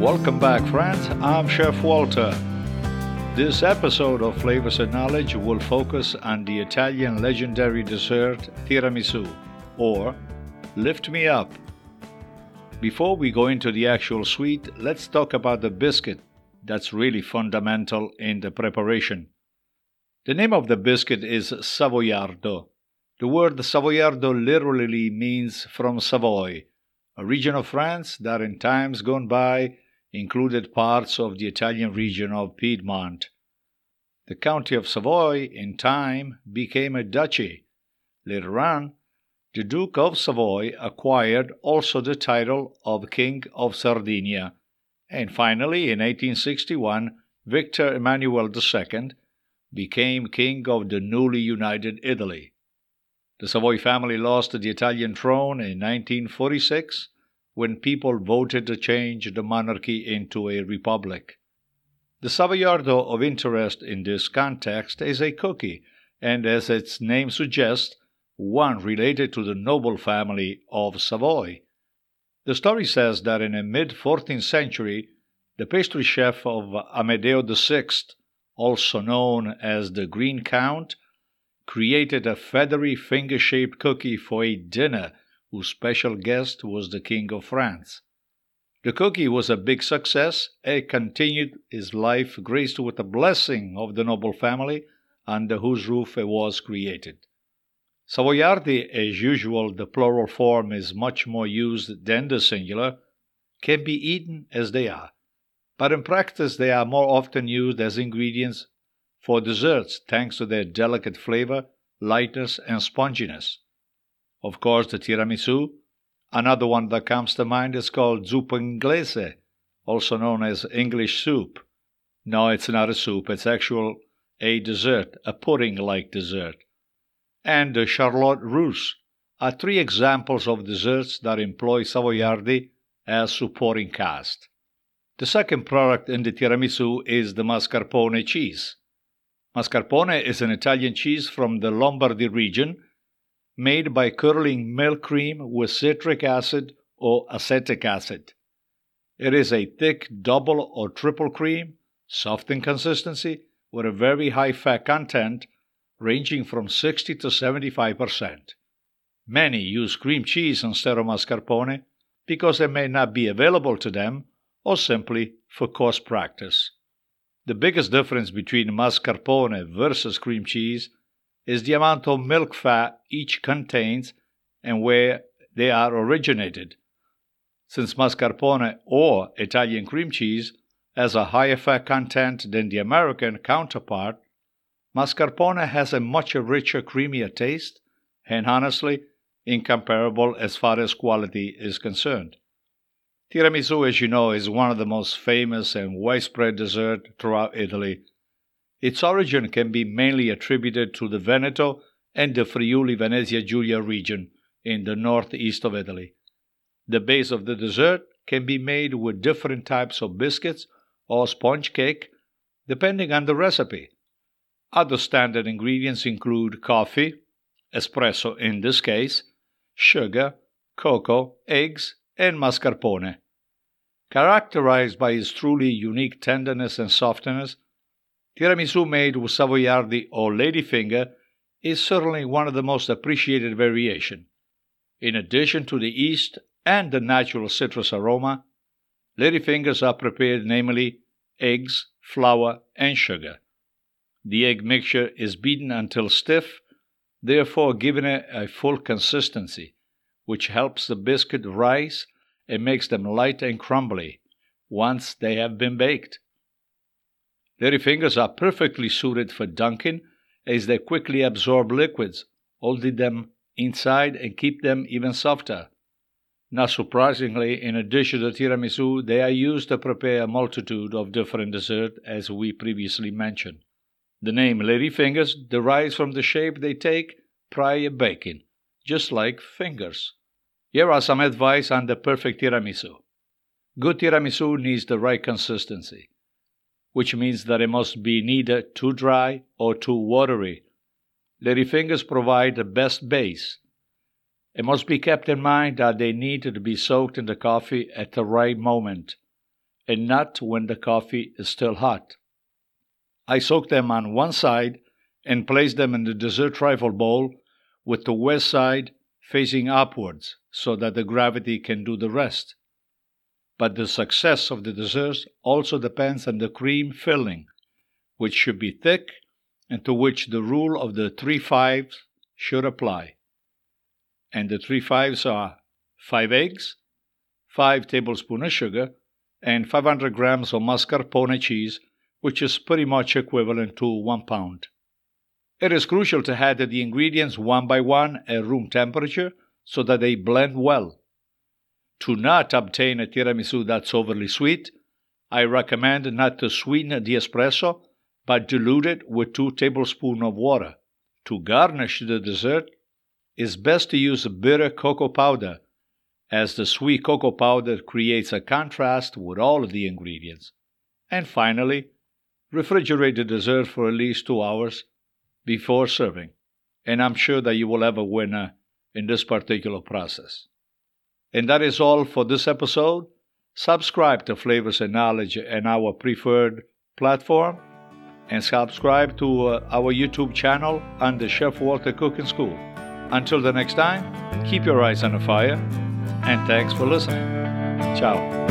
Welcome back, friends. I'm Chef Walter. This episode of Flavors and Knowledge will focus on the Italian legendary dessert tiramisu, or Lift Me Up. Before we go into the actual sweet, let's talk about the biscuit that's really fundamental in the preparation. The name of the biscuit is Savoiardo. The word Savoiardo literally means from Savoy, a region of France that in times gone by included parts of the Italian region of Piedmont. The county of Savoy, in time, became a duchy. Later on, the Duke of Savoy acquired also the title of King of Sardinia, and finally, in 1861, Victor Emmanuel II became King of the newly united Italy. The Savoy family lost the Italian throne in 1946 when people voted to change the monarchy into a republic. The Savoiardo of interest in this context is a cookie, and as its name suggests, one related to the noble family of Savoy. The story says that in the mid 14th century, the pastry chef of Amedeo VI, also known as the Green Count, created a feathery finger shaped cookie for a dinner whose special guest was the King of France. The cookie was a big success and continued his life graced with the blessing of the noble family under whose roof it was created. Savoiardi, as usual, the plural form is much more used than the singular, can be eaten as they are, but in practice they are more often used as ingredients for desserts thanks to their delicate flavor, lightness, and sponginess. Of course, the tiramisu, another one that comes to mind, is called zuppa inglese, also known as English soup. No, it's not a soup, it's actual a dessert, a pudding like dessert. And the charlotte russe are three examples of desserts that employ Savoiardi as supporting cast. The second product in the tiramisu is the mascarpone cheese. Mascarpone is an Italian cheese from the Lombardy region made by curdling milk cream with citric acid or acetic acid. It is a thick double or triple cream, soft in consistency, with a very high fat content ranging from 60 to 75%. Many use cream cheese instead of mascarpone because it may not be available to them or simply for cost practice. The biggest difference between mascarpone versus cream cheese is the amount of milk fat each contains and where they are originated. Since mascarpone or Italian cream cheese has a higher fat content than the American counterpart, mascarpone has a much richer, creamier taste and honestly incomparable as far as quality is concerned. Tiramisu, as you know, is one of the most famous and widespread desserts throughout Italy. Its origin can be mainly attributed to the Veneto and the Friuli Venezia Giulia region in the northeast of Italy. The base of the dessert can be made with different types of biscuits or sponge cake, depending on the recipe. Other standard ingredients include coffee, espresso in this case, sugar, cocoa, eggs, and mascarpone. Characterized by its truly unique tenderness and softness, tiramisu made with Savoiardi or ladyfinger is certainly one of the most appreciated variations. In addition to the yeast and the natural citrus aroma, ladyfingers are prepared namely eggs, flour, and sugar. The egg mixture is beaten until stiff, therefore giving it a full consistency which helps the biscuit rise and makes them light and crumbly once they have been baked. Ladyfingers are perfectly suited for dunking as they quickly absorb liquids, holding them inside and keep them even softer. Not surprisingly, in addition to tiramisu, they are used to prepare a multitude of different desserts, as we previously mentioned. The name ladyfingers derives from the shape they take prior baking, just like fingers. Here are some advice on the perfect tiramisu. Good tiramisu needs the right consistency, which means that it must be neither too dry or too watery. Ladyfingers provide the best base. It must be kept in mind that they need to be soaked in the coffee at the right moment. and not when the coffee is still hot. I soak them on one side and place them in the dessert trifle bowl with the west side facing upwards so that the gravity can do the rest. But the success of the dessert also depends on the cream filling, which should be thick and to which the rule of the three fives should apply. And the three fives are five eggs, five tablespoons of sugar, and 500 grams of mascarpone cheese, which is pretty much equivalent to one pound. It is crucial to add the ingredients one by one at room temperature so that they blend well. To not obtain a tiramisu that's overly sweet, I recommend not to sweeten the espresso, but dilute it with 2 tablespoons of water. To garnish the dessert, it's best to use bitter cocoa powder, as the sweet cocoa powder creates a contrast with all of the ingredients. And finally, refrigerate the dessert for at least two hours before serving. And I'm sure that you will have a winner in this particular process. And that is all for this episode. Subscribe to Flavors and Knowledge and our preferred platform, and subscribe to uh, our YouTube channel under Chef Walter Cooking School. Until the next time, keep your eyes on the fire, and thanks for listening. Ciao.